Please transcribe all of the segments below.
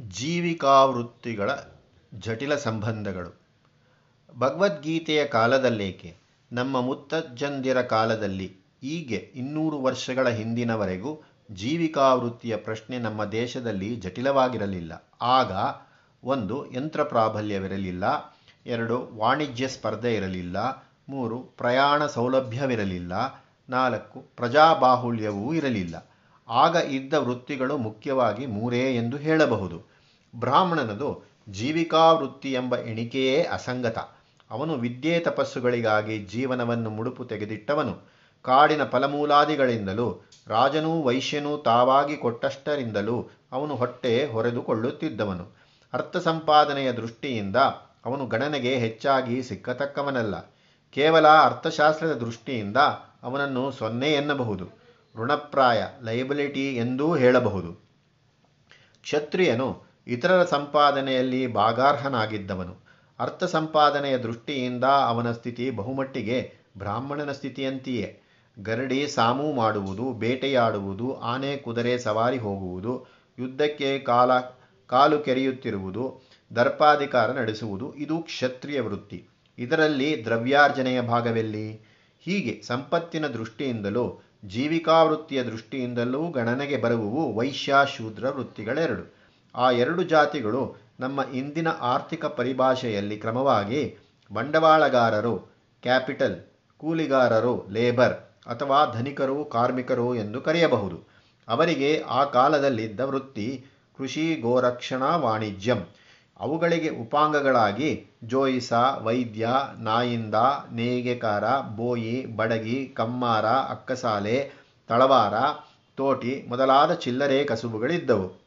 ಜೀವಿಕಾವೃತ್ತಿಗಳ ಜಟಿಲ ಸಂಬಂಧಗಳು. ಭಗವದ್ಗೀತೆಯ ಕಾಲದಲ್ಲೇಕೆ? ನಮ್ಮ ಮುತ್ತಜ್ಜಂದಿರ ಕಾಲದಲ್ಲಿ ಹೀಗೆ ಇನ್ನೂರು ವರ್ಷಗಳ ಹಿಂದಿನವರೆಗೂ ಜೀವಿಕಾವೃತ್ತಿಯ ಪ್ರಶ್ನೆ ನಮ್ಮ ದೇಶದಲ್ಲಿ ಜಟಿಲವಾಗಿರಲಿಲ್ಲ. ಆಗ ಒಂದು, ಯಂತ್ರ ಪ್ರಾಬಲ್ಯವಿರಲಿಲ್ಲ. ಎರಡು, ವಾಣಿಜ್ಯ ಸ್ಪರ್ಧೆ ಇರಲಿಲ್ಲ. ಮೂರು, ಪ್ರಯಾಣ ಸೌಲಭ್ಯವಿರಲಿಲ್ಲ. ನಾಲ್ಕು ಪ್ರಜಾಬಾಹುಳ್ಯವೂ ಇರಲಿಲ್ಲ. ಆಗ ಇದ್ದ ವೃತ್ತಿಗಳು ಮುಖ್ಯವಾಗಿ ಮೂರೇ ಎಂದು ಹೇಳಬಹುದು. ಬ್ರಾಹ್ಮಣನದು ಜೀವಿಕಾ ವೃತ್ತಿ ಎಂಬ ಎಣಿಕೆಯೇ ಅಸಂಗತ. ಅವನು ವಿದ್ಯೆ ತಪಸ್ಸುಗಳಿಗಾಗಿ ಜೀವನವನ್ನು ಮುಡುಪು ತೆಗೆದಿಟ್ಟವನು. ಕಾಡಿನ ಫಲಮೂಲಾದಿಗಳಿಂದಲೂ, ರಾಜನೂ ವೈಶ್ಯನೂ ತಾವಾಗಿ ಕೊಟ್ಟಷ್ಟರಿಂದಲೂ ಅವನು ಹೊಟ್ಟೆ ಹೊರೆದುಕೊಳ್ಳುತ್ತಿದ್ದವನು. ಅರ್ಥ ಸಂಪಾದನೆಯ ದೃಷ್ಟಿಯಿಂದ ಅವನು ಗಣನೆಗೆ ಹೆಚ್ಚಾಗಿ ಸಿಕ್ಕತಕ್ಕವನಲ್ಲ. ಕೇವಲ ಅರ್ಥಶಾಸ್ತ್ರದ ದೃಷ್ಟಿಯಿಂದ ಅವನನ್ನು ಸೊನ್ನೆ ಎನ್ನಬಹುದು. ಋಣಪ್ರಾಯ, ಲಯಬಿಲಿಟಿ ಎಂದೂ ಹೇಳಬಹುದು. ಕ್ಷತ್ರಿಯನು ಇತರರ ಸಂಪಾದನೆಯಲ್ಲಿ ಭಾಗಾರ್ಹನಾಗಿದ್ದವನು. ಅರ್ಥ ಸಂಪಾದನೆಯ ದೃಷ್ಟಿಯಿಂದ ಅವನ ಸ್ಥಿತಿ ಬಹುಮಟ್ಟಿಗೆ ಬ್ರಾಹ್ಮಣನ ಸ್ಥಿತಿಯಂತೆಯೇ. ಗರಡಿ ಸಾಮು ಮಾಡುವುದು, ಬೇಟೆಯಾಡುವುದು, ಆನೆ ಕುದುರೆ ಸವಾರಿ ಹೋಗುವುದು, ಯುದ್ಧಕ್ಕೆ ಕಾಲ, ಕಾಲು ಕೆರೆಯುತ್ತಿರುವುದು, ದರ್ಪಾಧಿಕಾರ ನಡೆಸುವುದು, ಇದು ಕ್ಷತ್ರಿಯ ವೃತ್ತಿ. ಇದರಲ್ಲಿ ದ್ರವ್ಯಾರ್ಜನೆಯ ಭಾಗವೆಲ್ಲಿ? ಹೀಗೆ ಸಂಪತ್ತಿನ ದೃಷ್ಟಿಯಿಂದಲೂ ಜೀವಿಕಾವೃತ್ತಿಯ ದೃಷ್ಟಿಯಿಂದಲೂ ಗಣನೆಗೆ ಬರುವವು ವೈಶ್ಯ ಶೂದ್ರ ವೃತ್ತಿಗಳೆರಡು. ಆ ಎರಡು ಜಾತಿಗಳು ನಮ್ಮ ಇಂದಿನ ಆರ್ಥಿಕ ಪರಿಭಾಷೆಯಲ್ಲಿ ಕ್ರಮವಾಗಿ ಬಂಡವಾಳಗಾರರು, ಕ್ಯಾಪಿಟಲ್, ಕೂಲಿಗಾರರು, ಲೇಬರ್ ಅಥವಾ ಧನಿಕರು, ಕಾರ್ಮಿಕರು ಎಂದು ಕರೆಯಬಹುದು. ಅವರಿಗೆ ಆ ಕಾಲದಲ್ಲಿದ್ದ ವೃತ್ತಿ ಕೃಷಿ, ಗೋರಕ್ಷಣಾ, ವಾಣಿಜ್ಯಂ. ಅವುಗಳಿಗೆ ಉಪಾಂಗಗಳಾಗಿ ಜೋಯಿಸ, ವೈದ್ಯ, ನಾಯಿಂದ, ನೇಯ್ಗೆಕಾರ, ಬೋಯಿ, ಬಡಗಿ, ಕಮ್ಮಾರ, ಅಕ್ಕಸಾಲೆ, ತಳವಾರ, ತೋಟಿ ಮೊದಲಾದ ಚಿಲ್ಲರೆ ಕಸುಬುಗಳಿದ್ದವು.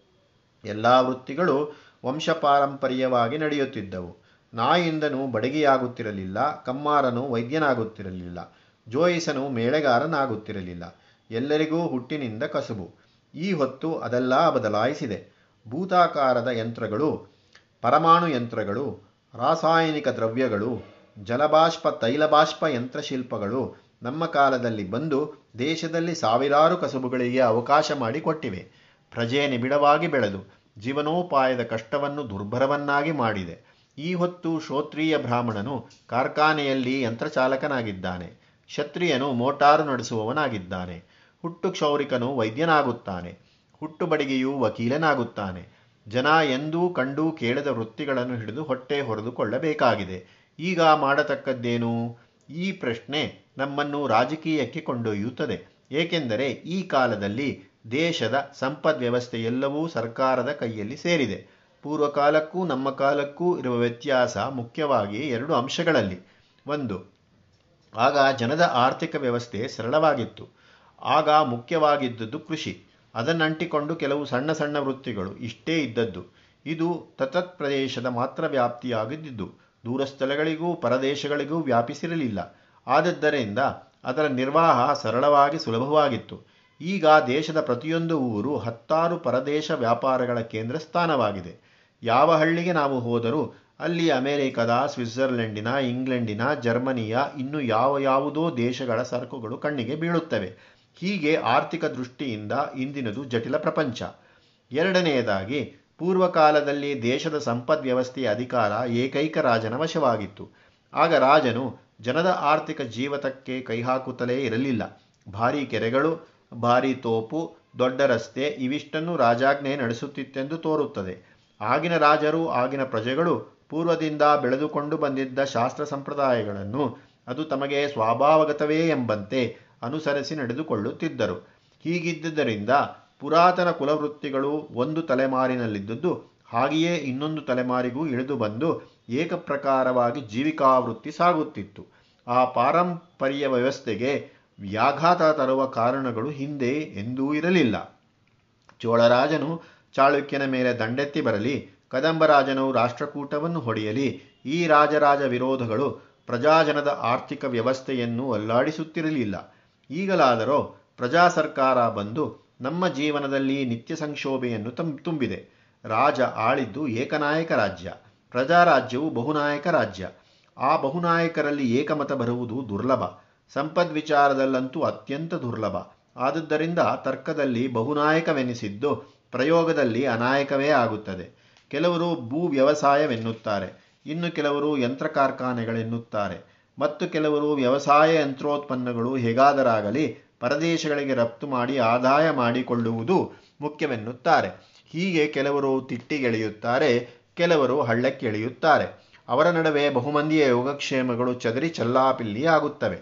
ಎಲ್ಲ ವೃತ್ತಿಗಳು ವಂಶಪಾರಂಪರ್ಯವಾಗಿ ನಡೆಯುತ್ತಿದ್ದವು. ನಾಯಿಂದನು ಬಡಗಿಯಾಗುತ್ತಿರಲಿಲ್ಲ, ಕಮ್ಮಾರನು ವೈದ್ಯನಾಗುತ್ತಿರಲಿಲ್ಲ, ಜೋಯಿಸನು ಮೇಳೆಗಾರನಾಗುತ್ತಿರಲಿಲ್ಲ. ಎಲ್ಲರಿಗೂ ಹುಟ್ಟಿನಿಂದ ಕಸುಬು. ಈ ಹೊತ್ತು ಅದೆಲ್ಲ ಬದಲಾಯಿಸಿದೆ. ಭೂತಾಕಾರದ ಯಂತ್ರಗಳು ಪರಮಾಣು ಯಂತ್ರಗಳು, ರಾಸಾಯನಿಕ ದ್ರವ್ಯಗಳು, ಜಲಬಾಷ್ಪ, ತೈಲಬಾಷ್ಪ ಯಂತ್ರಶಿಲ್ಪಗಳು ನಮ್ಮ ಕಾಲದಲ್ಲಿ ಬಂದು ದೇಶದಲ್ಲಿ ಸಾವಿರಾರು ಕಸುಬುಗಳಿಗೆ ಅವಕಾಶ ಮಾಡಿಕೊಟ್ಟಿವೆ ಪ್ರಜೆ ನಿಬಿಡವಾಗಿ ಬೆಳೆದು ಜೀವನೋಪಾಯದ ಕಷ್ಟವನ್ನು ದುರ್ಭರವನ್ನಾಗಿ ಮಾಡಿದೆ. ಈ ಹೊತ್ತು ಶ್ರೋತ್ರಿಯ ಬ್ರಾಹ್ಮಣನು ಕಾರ್ಖಾನೆಯಲ್ಲಿ ಯಂತ್ರಚಾಲಕನಾಗಿದ್ದಾನೆ. ಕ್ಷತ್ರಿಯನು ಮೋಟಾರು ನಡೆಸುವವನಾಗಿದ್ದಾನೆ. ಹುಟ್ಟು ಕ್ಷೌರಿಕನು ವೈದ್ಯನಾಗುತ್ತಾನೆ. ಹುಟ್ಟು ಬಡಿಗೆಯು ವಕೀಲನಾಗುತ್ತಾನೆ. ಜನ ಎಂದೂ ಕಂಡು ಕೇಳದ ವೃತ್ತಿಗಳನ್ನು ಹಿಡಿದು ಹೊಟ್ಟೆ ಹೊರೆದುಕೊಳ್ಳಬೇಕಾಗಿದೆ ಈಗ ಮಾಡತಕ್ಕದ್ದೇನು? ಈ ಪ್ರಶ್ನೆ ನಮ್ಮನ್ನು ರಾಜಕೀಯಕ್ಕೆ ಕೊಂಡೊಯ್ಯುತ್ತದೆ. ಏಕೆಂದರೆ ಈ ಕಾಲದಲ್ಲಿ ದೇಶದ ಸಂಪದ್ ವ್ಯವಸ್ಥೆ ಎಲ್ಲವೂ ಸರ್ಕಾರದ ಕೈಯಲ್ಲಿ ಸೇರಿದೆ. ಪೂರ್ವಕಾಲಕ್ಕೂ ನಮ್ಮ ಕಾಲಕ್ಕೂ ಇರುವ ವ್ಯತ್ಯಾಸ ಮುಖ್ಯವಾಗಿ ಎರಡು ಅಂಶಗಳಲ್ಲಿ. ಒಂದು, ಆಗ ಜನದ ಆರ್ಥಿಕ ವ್ಯವಸ್ಥೆ ಸರಳವಾಗಿತ್ತು. ಆಗ ಮುಖ್ಯವಾಗಿದ್ದದ್ದು ಕೃಷಿ. ಅದನ್ನಂಟಿಕೊಂಡು ಕೆಲವು ಸಣ್ಣ ಸಣ್ಣ ವೃತ್ತಿಗಳು ಇಷ್ಟೇ ಇದ್ದದ್ದು. ಇದು ತತತ್ ಪ್ರದೇಶದ ಮಾತ್ರ ವ್ಯಾಪ್ತಿಯಾಗಿದ್ದಿದ್ದು ದೂರಸ್ಥಳಗಳಿಗೂ ಪರದೇಶಗಳಿಗೂ ವ್ಯಾಪಿಸಿರಲಿಲ್ಲ. ಆದದ್ದರಿಂದ ಅದರ ನಿರ್ವಾಹ ಸರಳವಾಗಿ ಸುಲಭವಾಗಿತ್ತು. ಈಗ ದೇಶದ ಪ್ರತಿಯೊಂದು ಊರು ಹತ್ತಾರು ಪರದೇಶ ವ್ಯಾಪಾರಗಳ ಕೇಂದ್ರ ಸ್ಥಾನವಾಗಿದೆ ಯಾವ ಹಳ್ಳಿಗೆ ನಾವು ಹೋದರೂ ಅಲ್ಲಿ ಅಮೆರಿಕದ, ಸ್ವಿಟ್ಜರ್ಲೆಂಡಿನ, ಇಂಗ್ಲೆಂಡಿನ, ಜರ್ಮನಿಯ ಇನ್ನು ಯಾವ ಯಾವುದೋ ದೇಶಗಳ ಸರಕುಗಳು ಕಣ್ಣಿಗೆ ಬೀಳುತ್ತವೆ. ಹೀಗೆ ಆರ್ಥಿಕ ದೃಷ್ಟಿಯಿಂದ ಇಂದಿನದು ಜಟಿಲ ಪ್ರಪಂಚ. ಎರಡನೆಯದಾಗಿ, ಪೂರ್ವಕಾಲದಲ್ಲಿ ದೇಶದ ಸಂಪದ್ ವ್ಯವಸ್ಥೆಯ ಅಧಿಕಾರ ಏಕೈಕ ರಾಜನ ವಶವಾಗಿತ್ತು. ಆಗ ರಾಜನು ಜನದ ಆರ್ಥಿಕ ಜೀವತಕ್ಕೆ ಕೈಹಾಕುತ್ತಲೇ ಇರಲಿಲ್ಲ. ಭಾರೀ ಕೆರೆಗಳು, ಭಾರೀ ತೋಪು, ದೊಡ್ಡ ರಸ್ತೆ ಇವಿಷ್ಟನ್ನು ರಾಜಾಜ್ಞೆ ನಡೆಸುತ್ತಿತ್ತೆಂದು ತೋರುತ್ತದೆ. ಆಗಿನ ರಾಜರು, ಆಗಿನ ಪ್ರಜೆಗಳು ಪೂರ್ವದಿಂದ ಬೆಳೆದುಕೊಂಡು ಬಂದಿದ್ದ ಶಾಸ್ತ್ರ ಸಂಪ್ರದಾಯಗಳನ್ನು ಅದು ತಮಗೆ ಸ್ವಾಭಾವಗತವೇ ಎಂಬಂತೆ ಅನುಸರಿಸಿ ನಡೆದುಕೊಳ್ಳುತ್ತಿದ್ದರು. ಹೀಗಿದ್ದುದರಿಂದ ಪುರಾತನ ಕುಲವೃತ್ತಿಗಳು ಒಂದು ತಲೆಮಾರಿನಲ್ಲಿದ್ದುದು ಹಾಗೆಯೇ ಇನ್ನೊಂದು ತಲೆಮಾರಿಗೂ ಇಳಿದು ಬಂದು ಏಕಪ್ರಕಾರವಾಗಿ ಜೀವಿಕಾವೃತ್ತಿ ಸಾಗುತ್ತಿತ್ತು. ಆ ಪಾರಂಪರ್ಯ ವ್ಯವಸ್ಥೆಗೆ ವ್ಯಾಘಾತ ತರುವ ಕಾರಣಗಳು ಹಿಂದೆ ಎಂದೂ ಇರಲಿಲ್ಲ. ಚೋಳರಾಜನು ಚಾಳುಕ್ಯನ ಮೇಲೆ ದಂಡೆತ್ತಿ ಬರಲಿ, ಕದಂಬರಾಜನು ರಾಷ್ಟ್ರಕೂಟವನ್ನು ಹೊಡೆಯಲಿ, ಈ ರಾಜರಾಜ ವಿರೋಧಗಳು ಪ್ರಜಾಜನದ ಆರ್ಥಿಕ ವ್ಯವಸ್ಥೆಯನ್ನು ಅಲ್ಲಾಡಿಸುತ್ತಿರಲಿಲ್ಲ. ಈಗಲಾದರೋ ಪ್ರಜಾ ಸರ್ಕಾರ ಬಂದು ನಮ್ಮ ಜೀವನದಲ್ಲಿ ನಿತ್ಯ ಸಂಕ್ಷೋಭೆಯನ್ನು ತುಂಬಿದೆ. ರಾಜ ಆಳಿದ್ದು ಏಕನಾಯಕ ರಾಜ್ಯ ಪ್ರಜಾರಾಜ್ಯವು ಬಹುನಾಯಕ ರಾಜ್ಯ. ಆ ಬಹುನಾಯಕರಲ್ಲಿ ಏಕಮತ ಬರುವುದು ದುರ್ಲಭ. ಸಂಪದ್ ವಿಚಾರದಲ್ಲಂತೂ ಅತ್ಯಂತ ದುರ್ಲಭ. ಆದುದರಿಂದ ತರ್ಕದಲ್ಲಿ ಬಹುನಾಯಕವೆನಿಸಿದ್ದು ಪ್ರಯೋಗದಲ್ಲಿ ಅನಾಯಕವೇ ಆಗುತ್ತದೆ. ಕೆಲವರು ಭೂ ವ್ಯವಸಾಯವೆನ್ನುತ್ತಾರೆ. ಇನ್ನು ಕೆಲವರು ಯಂತ್ರ ಕಾರ್ಖಾನೆಗಳೆನ್ನುತ್ತಾರೆ. ಮತ್ತು ಕೆಲವರು ವ್ಯವಸಾಯ ಯಂತ್ರೋತ್ಪನ್ನಗಳು ಹೇಗಾದರಾಗಲಿ ಪರದೇಶಗಳಿಗೆ ರಫ್ತು ಮಾಡಿ ಆದಾಯ ಮಾಡಿಕೊಳ್ಳುವುದು ಮುಖ್ಯವೆನ್ನುತ್ತಾರೆ. ಹೀಗೆ ಕೆಲವರು ತಿಟ್ಟಿಗೆಳೆಯುತ್ತಾರೆ, ಕೆಲವರು ಹಳ್ಳಕ್ಕೆಳೆಯುತ್ತಾರೆ. ಅವರ ನಡುವೆ ಬಹುಮಂದಿಯ ಯೋಗಕ್ಷೇಮಗಳು ಚದರಿ ಚಲ್ಲಾಪಿಲ್ಲಿ ಆಗುತ್ತವೆ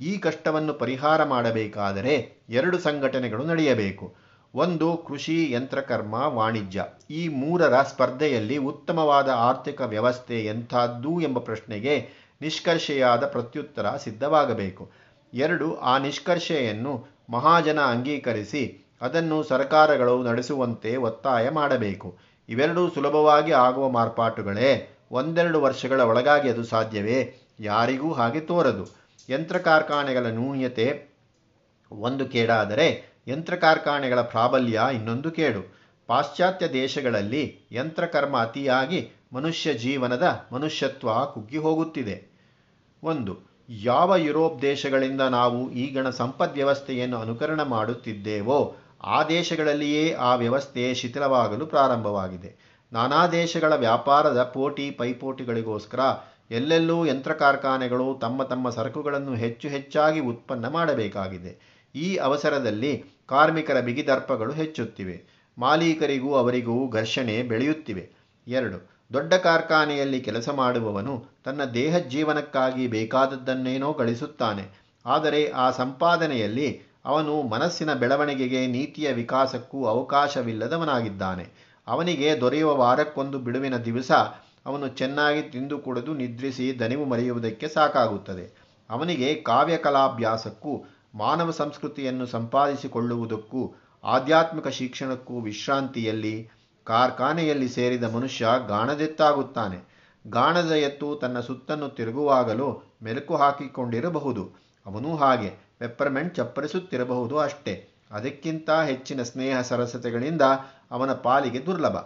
ಈ ಕಷ್ಟವನ್ನು ಪರಿಹಾರ ಮಾಡಬೇಕಾದರೆ ಎರಡು ಸಂಘಟನೆಗಳು ನಡೆಯಬೇಕು. ಒಂದು ಕೃಷಿ ಯಂತ್ರಕರ್ಮ ವಾಣಿಜ್ಯ. ಈ ಮೂರರ ಸ್ಪರ್ಧೆಯಲ್ಲಿ ಉತ್ತಮವಾದ ಆರ್ಥಿಕ ವ್ಯವಸ್ಥೆ ಎಂಥದ್ದು ಎಂಬ ಪ್ರಶ್ನೆಗೆ ನಿಷ್ಕರ್ಷೆಯಾದ ಪ್ರತ್ಯುತ್ತರ ಸಿದ್ಧವಾಗಬೇಕು. ಎರಡು, ಆ ನಿಷ್ಕರ್ಷೆಯನ್ನು ಮಹಾಜನ ಅಂಗೀಕರಿಸಿ ಅದನ್ನು ಸರ್ಕಾರಗಳು ನಡೆಸುವಂತೆ ಒತ್ತಾಯ ಮಾಡಬೇಕು. ಇವೆರಡೂ ಸುಲಭವಾಗಿ ಆಗುವ ಮಾರ್ಪಾಟುಗಳೇ. ಒಂದೆರಡು ವರ್ಷಗಳ ಒಳಗಾಗಿ ಅದು ಸಾಧ್ಯವೇ? ಯಾರಿಗೂ ಹಾಗೆ ತೋರದು. ಯಂತ್ರ ಕಾರ್ಖಾನೆಗಳ ನ್ಯೂನ್ಯತೆ ಒಂದು ಕೇಡಾದರೆ ಯಂತ್ರ ಕಾರ್ಖಾನೆಗಳ ಪ್ರಾಬಲ್ಯ ಇನ್ನೊಂದು ಕೇಡು. ಪಾಶ್ಚಾತ್ಯ ದೇಶಗಳಲ್ಲಿ ಯಂತ್ರಕರ್ಮ ಅತಿಯಾಗಿ ಮನುಷ್ಯ ಜೀವನದ ಮನುಷ್ಯತ್ವ ಕುಗ್ಗಿ ಹೋಗುತ್ತಿದೆ. ಒಂದು, ಯಾವ ಯುರೋಪ್ ದೇಶಗಳಿಂದ ನಾವು ಈಗಣ ಸಂಪದ್ವ್ಯವಸ್ಥೆಯನ್ನು ಅನುಕರಣ ಮಾಡುತ್ತಿದ್ದೇವೋ, ಆ ದೇಶಗಳಲ್ಲಿಯೇ ಆ ವ್ಯವಸ್ಥೆ ಶಿಥಿಲವಾಗಲು ಪ್ರಾರಂಭವಾಗಿದೆ. ನಾನಾ ದೇಶಗಳ ವ್ಯಾಪಾರದ ಪೋಟಿ ಪೈಪೋಟಿಗಳಿಗೋಸ್ಕರ ಎಲ್ಲೆಲ್ಲೂ ಯಂತ್ರ ಕಾರ್ಖಾನೆಗಳು ತಮ್ಮ ತಮ್ಮ ಸರಕುಗಳನ್ನು ಹೆಚ್ಚು ಹೆಚ್ಚಾಗಿ ಉತ್ಪನ್ನ ಮಾಡಬೇಕಾಗಿದೆ. ಈ ಅವಸರದಲ್ಲಿ ಕಾರ್ಮಿಕರ ಬಿಗಿದರ್ಪಗಳು ಹೆಚ್ಚುತ್ತಿವೆ. ಮಾಲೀಕರಿಗೂ ಅವರಿಗೂ ಘರ್ಷಣೆ ಬೆಳೆಯುತ್ತಿವೆ. ಎರಡು. ದೊಡ್ಡ ಕಾರ್ಖಾನೆಯಲ್ಲಿ ಕೆಲಸ ಮಾಡುವವನು ತನ್ನ ದೇಹ ಜೀವನಕ್ಕಾಗಿ ಬೇಕಾದದ್ದನ್ನೇನೋ ಗಳಿಸುತ್ತಾನೆ. ಆದರೆ ಆ ಸಂಪಾದನೆಯಲ್ಲಿ ಅವನು ಮನಸ್ಸಿನ ಬೆಳವಣಿಗೆಗೆ ನೀತಿಯ ವಿಕಾಸಕ್ಕೂ ಅವಕಾಶವಿಲ್ಲದವನಾಗಿದ್ದಾನೆ. ಅವನಿಗೆ ದೊರೆಯುವ ವಾರಕ್ಕೊಂದು ಬಿಡುವಿನ ದಿವಸ ಅವನು ಚೆನ್ನಾಗಿ ತಿಂದು ಕುಡಿದು ನಿದ್ರಿಸಿ ದನಿವು ಮರೆಯುವುದಕ್ಕೆ ಸಾಕಾಗುತ್ತದೆ. ಅವನಿಗೆ ಕಾವ್ಯಕಲಾಭ್ಯಾಸಕ್ಕೂ ಮಾನವ ಸಂಸ್ಕೃತಿಯನ್ನು ಸಂಪಾದಿಸಿಕೊಳ್ಳುವುದಕ್ಕೂ, ಆಧ್ಯಾತ್ಮಿಕ ಶಿಕ್ಷಣಕ್ಕೂ ವಿಶ್ರಾಂತಿಯಲ್ಲಿ, ಕಾರ್ಖಾನೆಯಲ್ಲಿ ಸೇರಿದ ಮನುಷ್ಯ ಗಾಣದೆತ್ತಾಗುತ್ತಾನೆ. ಗಾಣದ ಎತ್ತು ತನ್ನ ಸುತ್ತನ್ನು ತಿರುಗುವಾಗಲೂ ಮೆಲುಕು ಹಾಕಿಕೊಂಡಿರಬಹುದು. ಅವನೂ ಹಾಗೆ, ಪೆಪ್ಪರ್ಮೆಂಟ್ ಚಪ್ಪರಿಸುತ್ತಿರಬಹುದು ಅಷ್ಟೇ. ಅದಕ್ಕಿಂತ ಹೆಚ್ಚಿನ ಸ್ನೇಹ ಸರಸತೆಗಳಿಂದ ಅವನ ಪಾಲಿಗೆ ದುರ್ಲಭ.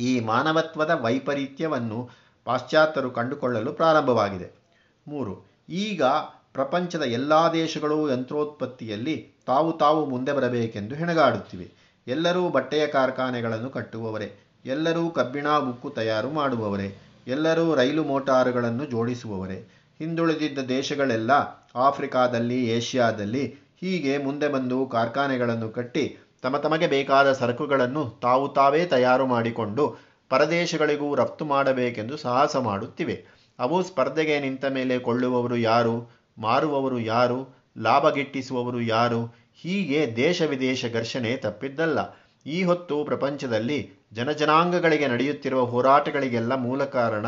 ಈ ಮಾನವತ್ವದ ವೈಪರೀತ್ಯವನ್ನು ಪಾಶ್ಚಾತ್ಯರು ಕಂಡುಕೊಳ್ಳಲು ಪ್ರಾರಂಭವಾಗಿದೆ. ಮೂರು, ಈಗ ಪ್ರಪಂಚದ ಎಲ್ಲ ದೇಶಗಳು ಯಂತ್ರೋತ್ಪತ್ತಿಯಲ್ಲಿ ತಾವು ತಾವು ಮುಂದೆ ಬರಬೇಕೆಂದು ಹೆಣಗಾಡುತ್ತಿವೆ. ಎಲ್ಲರೂ ಬಟ್ಟೆಯ ಕಾರ್ಖಾನೆಗಳನ್ನು ಕಟ್ಟುವವರೇ. ಎಲ್ಲರೂ ಕಬ್ಬಿಣ, ಉಕ್ಕು ತಯಾರು ಮಾಡುವವರೇ. ಎಲ್ಲರೂ ರೈಲು ಮೋಟಾರುಗಳನ್ನು ಜೋಡಿಸುವವರೇ. ಹಿಂದುಳಿದಿದ್ದ ದೇಶಗಳೆಲ್ಲ ಆಫ್ರಿಕಾದಲ್ಲಿ, ಏಷ್ಯಾದಲ್ಲಿ ಹೀಗೆ ಮುಂದೆ ಬಂದು ಕಾರ್ಖಾನೆಗಳನ್ನು ಕಟ್ಟಿ ತಮ್ಮ ತಮಗೆ ಬೇಕಾದ ಸರಕುಗಳನ್ನು ತಾವು ತಾವೇ ತಯಾರು ಮಾಡಿಕೊಂಡು ಪರದೇಶಗಳಿಗೂ ರಫ್ತು ಮಾಡಬೇಕೆಂದು ಸಾಹಸ ಮಾಡುತ್ತಿವೆ. ಅವು ಸ್ಪರ್ಧೆಗೆ ನಿಂತ ಮೇಲೆ ಕೊಳ್ಳುವವರು ಯಾರು? ಮಾರುವವರು ಯಾರು? ಲಾಭ ಗಿಟ್ಟಿಸುವವರು ಯಾರು? ಹೀಗೆ ದೇಶ ವಿದೇಶ ಘರ್ಷಣೆ ತಪ್ಪಿದ್ದಲ್ಲ. ಈ ಹೊತ್ತು ಪ್ರಪಂಚದಲ್ಲಿ ಜನಜನಾಂಗಗಳಿಗೆ ನಡೆಯುತ್ತಿರುವ ಹೋರಾಟಗಳಿಗೆಲ್ಲ ಮೂಲ ಕಾರಣ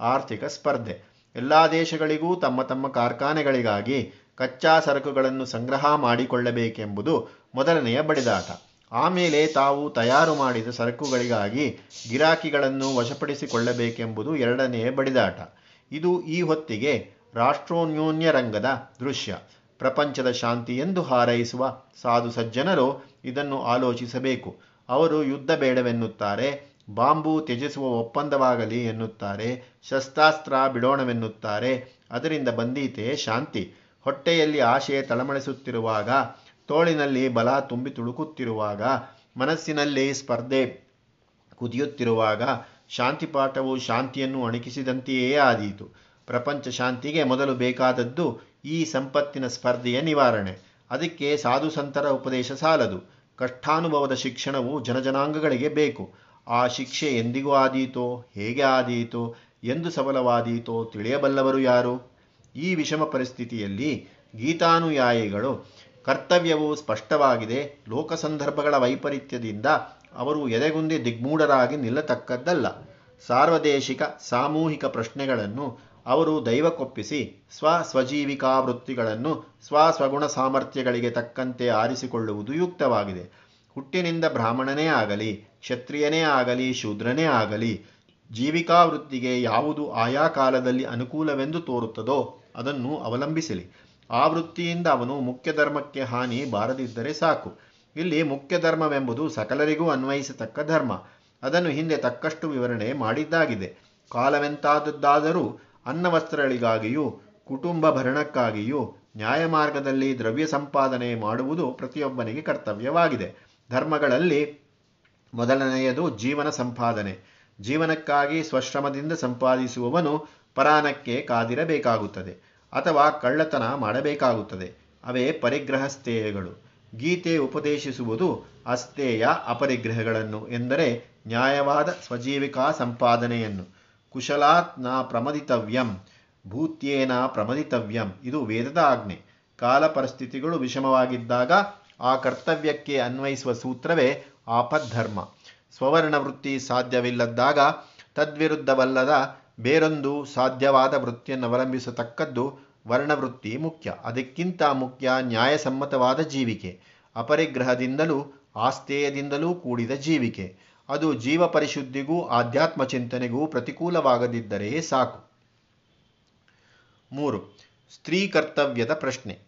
ಆರ್ಥಿಕ ಸ್ಪರ್ಧೆ. ಎಲ್ಲ ದೇಶಗಳಿಗೂ ತಮ್ಮ ತಮ್ಮ ಕಾರ್ಖಾನೆಗಳಿಗಾಗಿ ಕಚ್ಚಾ ಸರಕುಗಳನ್ನು ಸಂಗ್ರಹ ಮಾಡಿಕೊಳ್ಳಬೇಕೆಂಬುದು ಮೊದಲನೆಯ ಬಡಿದಾಟ. ಆಮೇಲೆ ತಾವು ತಯಾರು ಮಾಡಿದ ಸರಕುಗಳಿಗಾಗಿ ಗಿರಾಕಿಗಳನ್ನು ವಶಪಡಿಸಿಕೊಳ್ಳಬೇಕೆಂಬುದು ಎರಡನೆಯ ಬಡಿದಾಟ. ಇದು ಈ ಹೊತ್ತಿಗೆ ರಾಷ್ಟ್ರೋನ್ಯೋನ್ಯ ರಂಗದ ದೃಶ್ಯ. ಪ್ರಪಂಚದ ಶಾಂತಿ ಎಂದು ಹಾರೈಸುವ ಸಾಧು ಸಜ್ಜನರು ಇದನ್ನು ಆಲೋಚಿಸಬೇಕು. ಅವರು ಯುದ್ಧ ಬೇಡವೆನ್ನುತ್ತಾರೆ, ಬಾಂಬು ತ್ಯಜಿಸುವ ಒಪ್ಪಂದವಾಗಲಿ ಎನ್ನುತ್ತಾರೆ, ಶಸ್ತ್ರಾಸ್ತ್ರ ಬಿಡೋಣವೆನ್ನುತ್ತಾರೆ. ಅದರಿಂದ ಬಂದೀತೆ ಶಾಂತಿ. ಹೊಟ್ಟೆಯಲ್ಲಿ ಆಶೆ ತಳಮಳಿಸುತ್ತಿರುವಾಗ, ತೋಳಿನಲ್ಲಿ ಬಲ ತುಂಬಿ ತುಳುಕುತ್ತಿರುವಾಗ, ಮನಸ್ಸಿನಲ್ಲಿ ಸ್ಪರ್ಧೆ ಕುದಿಯುತ್ತಿರುವಾಗ ಶಾಂತಿ ಪಾಠವು ಶಾಂತಿಯನ್ನು ಅಣಕಿಸಿದಂತೆಯೇ ಆದೀತು. ಪ್ರಪಂಚ ಶಾಂತಿಗೆ ಮೊದಲು ಬೇಕಾದದ್ದು ಈ ಸಂಪತ್ತಿನ ಸ್ಪರ್ಧೆಯ ನಿವಾರಣೆ. ಅದಕ್ಕೆ ಸಾಧು ಸಂತರ ಉಪದೇಶ ಸಾಲದು. ಕಷ್ಟಾನುಭವದ ಶಿಕ್ಷಣವು ಜನಜನಾಂಗಗಳಿಗೆ ಬೇಕು. ಆ ಶಿಕ್ಷೆ ಎಂದಿಗೂ ಆದೀತೋ, ಹೇಗೆ ಆದೀತೋ, ಎಂದು ಸಬಲವಾದೀತೋ ತಿಳಿಯಬಲ್ಲವರು ಯಾರು? ಈ ವಿಷಮ ಪರಿಸ್ಥಿತಿಯಲ್ಲಿ ಗೀತಾನುಯಾಯಿಗಳು ಕರ್ತವ್ಯವು ಸ್ಪಷ್ಟವಾಗಿದೆ. ಲೋಕ ಸಂದರ್ಭಗಳ ವೈಪರೀತ್ಯದಿಂದ ಅವರು ಎದೆಗುಂದಿ ದಿಗ್ಮೂಢರಾಗಿ ನಿಲ್ಲತಕ್ಕದ್ದಲ್ಲ. ಸಾರ್ವದೇಶಿಕ, ಸಾಮೂಹಿಕ ಪ್ರಶ್ನೆಗಳನ್ನು ಅವರು ದೈವಕ್ಕೊಪ್ಪಿಸಿ ಸ್ವ ಸ್ವಜೀವಿಕಾ ವೃತ್ತಿಗಳನ್ನು ಸ್ವ ಸ್ವಗುಣ ಸಾಮರ್ಥ್ಯಗಳಿಗೆ ತಕ್ಕಂತೆ ಆರಿಸಿಕೊಳ್ಳುವುದು ಯುಕ್ತವಾಗಿದೆ. ಹುಟ್ಟಿನಿಂದ ಬ್ರಾಹ್ಮಣನೇ ಆಗಲಿ, ಕ್ಷತ್ರಿಯನೇ ಆಗಲಿ, ಶೂದ್ರನೇ ಆಗಲಿ ಜೀವಿಕಾ ವೃತ್ತಿಗೆ ಯಾವುದು ಆಯಾ ಕಾಲದಲ್ಲಿ ಅನುಕೂಲವೆಂದು ತೋರುತ್ತದೋ ಅದನ್ನು ಅವಲಂಬಿಸಲಿ. ಆ ವೃತ್ತಿಯಿಂದ ಅವನು ಮುಖ್ಯ ಧರ್ಮಕ್ಕೆ ಹಾನಿ ಬಾರದಿದ್ದರೆ ಸಾಕು. ಇಲ್ಲಿ ಮುಖ್ಯ ಧರ್ಮವೆಂಬುದು ಸಕಲರಿಗೂ ಅನ್ವಯಿಸತಕ್ಕ ಧರ್ಮ. ಅದನ್ನು ಹಿಂದೆ ತಕ್ಕಷ್ಟು ವಿವರಣೆ ಮಾಡಿದ್ದಾಗಿದೆ. ಕಾಲವೆಂತಾದದ್ದಾದರೂ ಅನ್ನವಸ್ತ್ರಗಳಿಗಾಗಿಯೂ, ಕುಟುಂಬ ಭರಣಕ್ಕಾಗಿಯೂ ನ್ಯಾಯಮಾರ್ಗದಲ್ಲಿ ದ್ರವ್ಯ ಸಂಪಾದನೆ ಮಾಡುವುದು ಪ್ರತಿಯೊಬ್ಬನಿಗೆ ಕರ್ತವ್ಯವಾಗಿದೆ. ಧರ್ಮಗಳಲ್ಲಿ ಮೊದಲನೆಯದು ಜೀವನ ಸಂಪಾದನೆ. ಜೀವನಕ್ಕಾಗಿ ಸ್ವಶ್ರಮದಿಂದ ಸಂಪಾದಿಸುವವನು ಪರಾನಕ್ಕೆ ಕಾದಿರಬೇಕಾಗುತ್ತದೆ ಅಥವಾ ಕಳ್ಳತನ ಮಾಡಬೇಕಾಗುತ್ತದೆ. ಅವೇ ಪರಿಗ್ರಹಸ್ಥೇಯಗಳು. ಗೀತೆ ಉಪದೇಶಿಸುವುದು ಅಸ್ಥೇಯ ಅಪರಿಗ್ರಹಗಳನ್ನು ಎಂದರೆ ನ್ಯಾಯವಾದ ಸ್ವಜೀವಿಕಾ ಸಂಪಾದನೆಯನ್ನು. ಕುಶಲಾತ್ನ ಪ್ರಮದಿತವ್ಯಂ, ಭೂತ್ಯೇನ ಪ್ರಮದಿತವ್ಯಂ. ಇದು ವೇದದ ಆಜ್ಞೆ. ಕಾಲ ಪರಿಸ್ಥಿತಿಗಳು ವಿಷಮವಾಗಿದ್ದಾಗ ಆ ಕರ್ತವ್ಯಕ್ಕೆ ಅನ್ವಯಿಸುವ ಸೂತ್ರವೇ ಆಪದ್ಧರ್ಮ. ಸ್ವವರ್ಣ ವೃತ್ತಿ ಸಾಧ್ಯವಿಲ್ಲದಾಗ ತದ್ವಿರುದ್ಧವಲ್ಲದ ಬೇರೊಂದು ಸಾಧ್ಯವಾದ ವೃತ್ತಿಯನ್ನು ಅವಲಂಬಿಸತಕ್ಕದ್ದು ವರ್ಣವೃತ್ತಿ ಮುಖ್ಯ. ಅದಕ್ಕಿಂತ ಮುಖ್ಯ ನ್ಯಾಯಸಮ್ಮತವಾದ ಜೀವಿಕೆ. ಅಪರಿಗ್ರಹದಿಂದಲೂ ಆಸ್ತೇಯದಿಂದಲೂ ಕೂಡಿದ ಜೀವಿಕೆ. ಅದು ಜೀವ ಪರಿಶುದ್ಧಿಗೂ ಆಧ್ಯಾತ್ಮ ಚಿಂತನೆಗೂ ಪ್ರತಿಕೂಲವಾಗದಿದ್ದರೆ ಸಾಕು. ಮೂರು ಸ್ತ್ರೀ ಕರ್ತವ್ಯದ ಪ್ರಶ್ನೆ.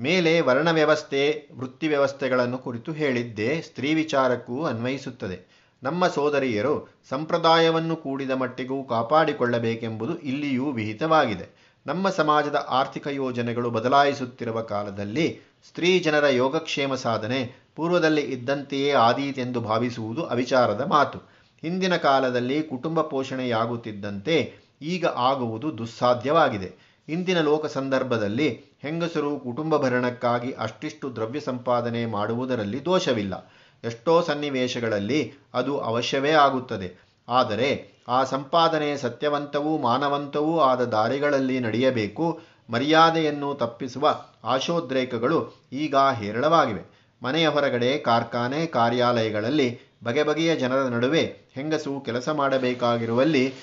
ಮೇಲೆ ವರ್ಣ ವ್ಯವಸ್ಥೆ ವೃತ್ತಿ ವ್ಯವಸ್ಥೆಗಳನ್ನು ಕುರಿತು ಹೇಳಿದ್ದೇ ಸ್ತ್ರೀ ವಿಚಾರಕ್ಕೂ ಅನ್ವಯಿಸುತ್ತದೆ. ನಮ್ಮ ಸೋದರಿಯರು ಸಂಪ್ರದಾಯವನ್ನು ಕೂಡಿದ ಮಟ್ಟಿಗೂ ಕಾಪಾಡಿಕೊಳ್ಳಬೇಕೆಂಬುದು ಇಲ್ಲಿಯೂ ವಿಹಿತವಾಗಿದೆ. ನಮ್ಮ ಸಮಾಜದ ಆರ್ಥಿಕ ಯೋಜನೆಗಳು ಬದಲಾಯಿಸುತ್ತಿರುವ ಕಾಲದಲ್ಲಿ ಸ್ತ್ರೀ ಜನರ ಯೋಗಕ್ಷೇಮ ಸಾಧನೆ ಪೂರ್ವದಲ್ಲಿ ಇದ್ದಂತೆಯೇ ಆದೀತೆಂದು ಭಾವಿಸುವುದು ಅವಿಚಾರದ ಮಾತು. ಹಿಂದಿನ ಕಾಲದಲ್ಲಿ ಕುಟುಂಬ ಪೋಷಣೆಯಾಗುತ್ತಿದ್ದಂತೆ ಈಗ ಆಗುವುದು ದುಸ್ಸಾಧ್ಯವಾಗಿದೆ. ಇಂದಿನ ಲೋಕ ಸಂದರ್ಭದಲ್ಲಿ ಹೆಂಗಸರು ಕುಟುಂಬ ಭರಣಕ್ಕಾಗಿ ಅಷ್ಟಿಷ್ಟು ದ್ರವ್ಯ ಸಂಪಾದನೆ ಮಾಡುವುದರಲ್ಲಿ ದೋಷವಿಲ್ಲ. ಎಷ್ಟೋ ಸನ್ನಿವೇಶಗಳಲ್ಲಿ ಅದು ಅವಶ್ಯವೇ ಆಗುತ್ತದೆ. ಆದರೆ ಆ ಸಂಪಾದನೆ ಸತ್ಯವಂತವೂ ಮಾನವಂತವೂ ಆದ ದಾರಿಗಳಲ್ಲಿ ನಡೆಯಬೇಕು. ಮರ್ಯಾದೆಯನ್ನು ತಪ್ಪಿಸುವ ಆಶೋದ್ರೇಕಗಳು ಈಗ ಹೇರಳವಾಗಿವೆ. ಮನೆಯ ಹೊರಗಡೆ ಕಾರ್ಖಾನೆ ಕಾರ್ಯಾಲಯಗಳಲ್ಲಿ ಬಗೆ ಬಗೆಯ ಜನರ ನಡುವೆ ಹೆಂಗಸು ಕೆಲಸ ಮಾಡಬೇಕಾಗಿರುವಲ್ಲಿ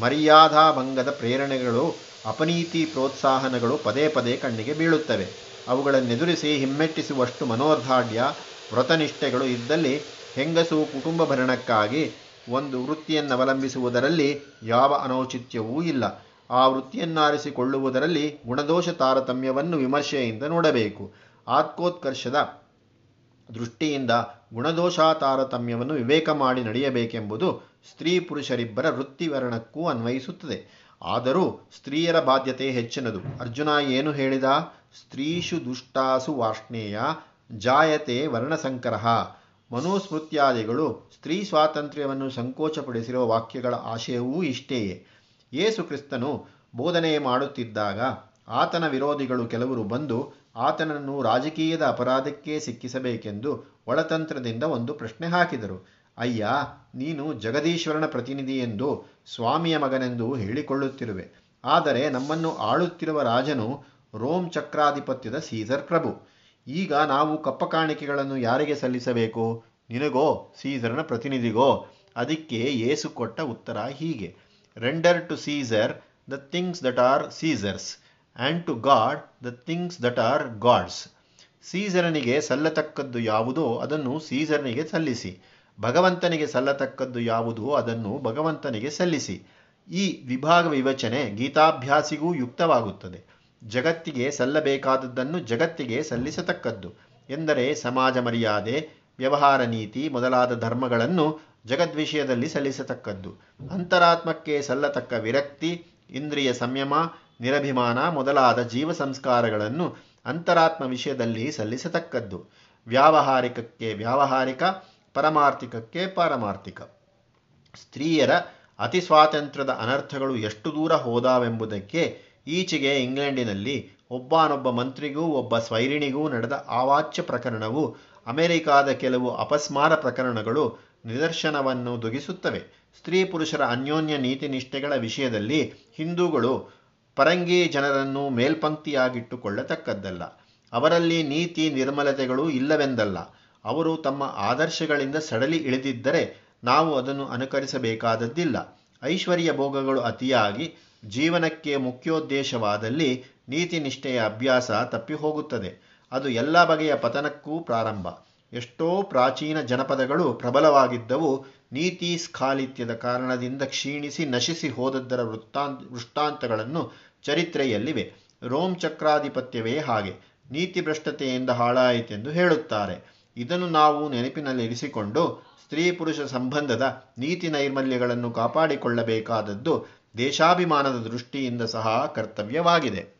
ಮರ್ಯಾದಾಭಂಗದ ಪ್ರೇರಣೆಗಳು, ಅಪನೀತಿ ಪ್ರೋತ್ಸಾಹನಗಳು ಪದೇ ಪದೇ ಕಣ್ಣಿಗೆ ಬೀಳುತ್ತವೆ. ಅವುಗಳನ್ನೆದುರಿಸಿ ಹಿಮ್ಮೆಟ್ಟಿಸುವಷ್ಟು ಮನೋರ್ಧಾಢ್ಯ ವ್ರತನಿಷ್ಠೆಗಳು ಇದ್ದಲ್ಲಿ ಹೆಂಗಸು ಕುಟುಂಬ ಭರಣಕ್ಕಾಗಿ ಒಂದು ವೃತ್ತಿಯನ್ನು ಅವಲಂಬಿಸುವುದರಲ್ಲಿ ಯಾವ ಅನೌಚಿತ್ಯವೂ ಇಲ್ಲ. ಆ ವೃತ್ತಿಯನ್ನಾರಿಸಿಕೊಳ್ಳುವುದರಲ್ಲಿ ಗುಣದೋಷ ತಾರತಮ್ಯವನ್ನು ವಿಮರ್ಶೆಯಿಂದ ನೋಡಬೇಕು. ಆತ್ಕೋತ್ಕರ್ಷದ ದೃಷ್ಟಿಯಿಂದ ಗುಣದೋಷ ತಾರತಮ್ಯವನ್ನು ವಿವೇಕ ಮಾಡಿ ನಡೆಯಬೇಕೆಂಬುದು ಸ್ತ್ರೀ ಪುರುಷರಿಬ್ಬರ ವೃತ್ತಿವರಣಕ್ಕೂ ಅನ್ವಯಿಸುತ್ತದೆ. ಆದರೂ ಸ್ತ್ರೀಯರ ಬಾಧ್ಯತೆ ಹೆಚ್ಚಿನದು. ಅರ್ಜುನ ಏನು ಹೇಳಿದ? ಸ್ತ್ರೀಷು ದುಷ್ಟಾಸು ವಾಷ್ಣೇಯ, ಜಾಯತೆ ವರ್ಣಸಂಕರಹ ಮನುಸ್ಮೃತ್ಯಾದಿಗಳು ಸ್ತ್ರೀ ಸ್ವಾತಂತ್ರ್ಯವನ್ನು ಸಂಕೋಚಪಡಿಸಿರುವ ವಾಕ್ಯಗಳ ಆಶಯವೂ ಇಷ್ಟೇಯೇ. ಯೇಸು ಕ್ರಿಸ್ತನು ಬೋಧನೆ ಮಾಡುತ್ತಿದ್ದಾಗ ಆತನ ವಿರೋಧಿಗಳು ಕೆಲವರು ಬಂದು ಆತನನ್ನು ರಾಜಕೀಯದ ಅಪರಾಧಕ್ಕೆ ಸಿಕ್ಕಿಸಬೇಕೆಂದು ಒಳತಂತ್ರದಿಂದ ಒಂದು ಪ್ರಶ್ನೆ ಹಾಕಿದರು. ಅಯ್ಯ, ನೀನು ಜಗದೀಶ್ವರನ ಪ್ರತಿನಿಧಿ ಎಂದು ಸ್ವಾಮಿಯ ಮಗನೆಂದು ಹೇಳಿಕೊಳ್ಳುತ್ತಿರುವೆ. ಆದರೆ ನಮ್ಮನ್ನು ಆಳುತ್ತಿರುವ ರಾಜನು ರೋಮ್ ಚಕ್ರಾಧಿಪತ್ಯದ ಸೀಸರ್ ಪ್ರಭು. ಈಗ ನಾವು ಕಪ್ಪ ಕಾಣಿಕೆಗಳನ್ನು ಯಾರಿಗೆ ಸಲ್ಲಿಸಬೇಕು? ನಿನಗೋ, ಸೀಸರ್ನ ಪ್ರತಿನಿಧಿಗೋ? ಅದಕ್ಕೆ ಏಸು ಕೊಟ್ಟ ಉತ್ತರ ಹೀಗೆ. Render to Caesar, the things that are Caesar's. And to God the things that are God's ಸೀಸರನಿಗೆ ಸಲ್ಲತಕ್ಕದ್ದು ಯಾವುದೋ ಅದನ್ನು ಸೀಸರನಿಗೆ ಸಲ್ಲಿಸಿ. ಭಗವಂತನಿಗೆ ಸಲ್ಲತಕ್ಕದ್ದು ಯಾವುದೋ ಅದನ್ನು ಭಗವಂತನಿಗೆ ಸಲ್ಲಿಸಿ. ಈ ವಿಭಾಗ ವಿವಚನೆ ಗೀತಾಭ್ಯಾಸಿಗೂ ಯುಕ್ತವಾಗುತ್ತದೆ. ಜಗತ್ತಿಗೆ ಸಲ್ಲಬೇಕಾದದ್ದನ್ನು ಜಗತ್ತಿಗೆ ಸಲ್ಲಿಸತಕ್ಕದ್ದು. ಎಂದರೆ ಸಮಾಜ ಮರ್ಯಾದೆ, ವ್ಯವಹಾರ ನೀತಿ ಮೊದಲಾದ ಧರ್ಮಗಳನ್ನು ಜಗದ್ವಿಷಯದಲ್ಲಿ ಸಲ್ಲಿಸತಕ್ಕದ್ದು. ಅಂತರಾತ್ಮಕ್ಕೆ ಸಲ್ಲತಕ್ಕ ವಿರಕ್ತಿ, ಇಂದ್ರಿಯ ಸಂಯಮ ನಿರಭಿಮಾನ ಮೊದಲಾದ ಜೀವ ಸಂಸ್ಕಾರಗಳನ್ನು ಅಂತರಾತ್ಮ ವಿಷಯದಲ್ಲಿ ಸಲ್ಲಿಸತಕ್ಕದ್ದು. ವ್ಯಾವಹಾರಿಕಕ್ಕೆ ವ್ಯಾವಹಾರಿಕ, ಪರಮಾರ್ಥಿಕಕ್ಕೆ ಪಾರಮಾರ್ಥಿಕ. ಸ್ತ್ರೀಯರ ಅತಿ ಸ್ವಾತಂತ್ರ್ಯದ ಅನರ್ಥಗಳು ಎಷ್ಟು ದೂರ ಹೋದಾವೆಂಬುದಕ್ಕೆ ಈಚೆಗೆ ಇಂಗ್ಲೆಂಡಿನಲ್ಲಿ ಒಬ್ಬನೊಬ್ಬ ಮಂತ್ರಿಗೂ, ಒಬ್ಬ ಸ್ವೈರಿಣಿಗೂ ನಡೆದ ಆವಾಚ್ಯ ಪ್ರಕರಣವು ಅಮೆರಿಕಾದ ಕೆಲವು ಅಪಸ್ಮಾರ ಪ್ರಕರಣಗಳು ನಿದರ್ಶನವನ್ನು ದೊಗಿಸುತ್ತವೆ. ಸ್ತ್ರೀ ಪುರುಷರ ಅನ್ಯೋನ್ಯ ನೀತಿ ನಿಷ್ಠೆಗಳ ವಿಷಯದಲ್ಲಿ ಹಿಂದೂಗಳು ಪರಂಗಿ ಜನರನ್ನು ಮೇಲ್ಪಂಕ್ತಿಯಾಗಿಟ್ಟುಕೊಳ್ಳತಕ್ಕದ್ದಲ್ಲ. ಅವರಲ್ಲಿ ನೀತಿ ನಿರ್ಮಲತೆಗಳು ಇಲ್ಲವೆಂದಲ್ಲ. ಅವರು ತಮ್ಮ ಆದರ್ಶಗಳಿಂದ ಸಡಲಿ ಇಳಿದಿದ್ದರೆ ನಾವು ಅದನ್ನು ಅನುಕರಿಸಬೇಕಾದದ್ದಿಲ್ಲ. ಐಶ್ವರ್ಯ ಭೋಗಗಳು ಅತಿಯಾಗಿ ಜೀವನಕ್ಕೆ ಮುಖ್ಯೋದ್ದೇಶವಾದಲ್ಲಿ ನೀತಿ ನಿಷ್ಠೆಯ ಅಭ್ಯಾಸ ತಪ್ಪಿಹೋಗುತ್ತದೆ. ಅದು ಎಲ್ಲ ಬಗೆಯ ಪತನಕ್ಕೂ ಪ್ರಾರಂಭ. ಎಷ್ಟೋ ಪ್ರಾಚೀನ ಜನಪದಗಳು ಪ್ರಬಲವಾಗಿದ್ದವು. ನೀತಿ ಸ್ಖಾಲಿತ್ಯದ ಕಾರಣದಿಂದ ಕ್ಷೀಣಿಸಿ ನಶಿಸಿ ಹೋದದ್ದರ ವೃತ್ತಾಂತ, ವೃಷ್ಟಾಂತಗಳನ್ನು ಚರಿತ್ರೆಯಲ್ಲಿವೆ. ರೋಮ್ ಚಕ್ರಾಧಿಪತ್ಯವೇ ಹಾಗೆ. ನೀತಿಭ್ರಷ್ಟತೆಯಿಂದ ಹಾಳಾಯಿತೆಂದು ಹೇಳುತ್ತಾರೆ. ಇದನ್ನು ನಾವು ನೆನಪಿನಲ್ಲಿರಿಸಿಕೊಂಡು ಸ್ತ್ರೀ ಪುರುಷ ಸಂಬಂಧದ ನೀತಿ ನೈರ್ಮಲ್ಯಗಳನ್ನು ಕಾಪಾಡಿಕೊಳ್ಳಬೇಕಾದದ್ದು ದೇಶಾಭಿಮಾನದ ದೃಷ್ಟಿಯಿಂದ ಸಹ ಕರ್ತವ್ಯವಾಗಿದೆ.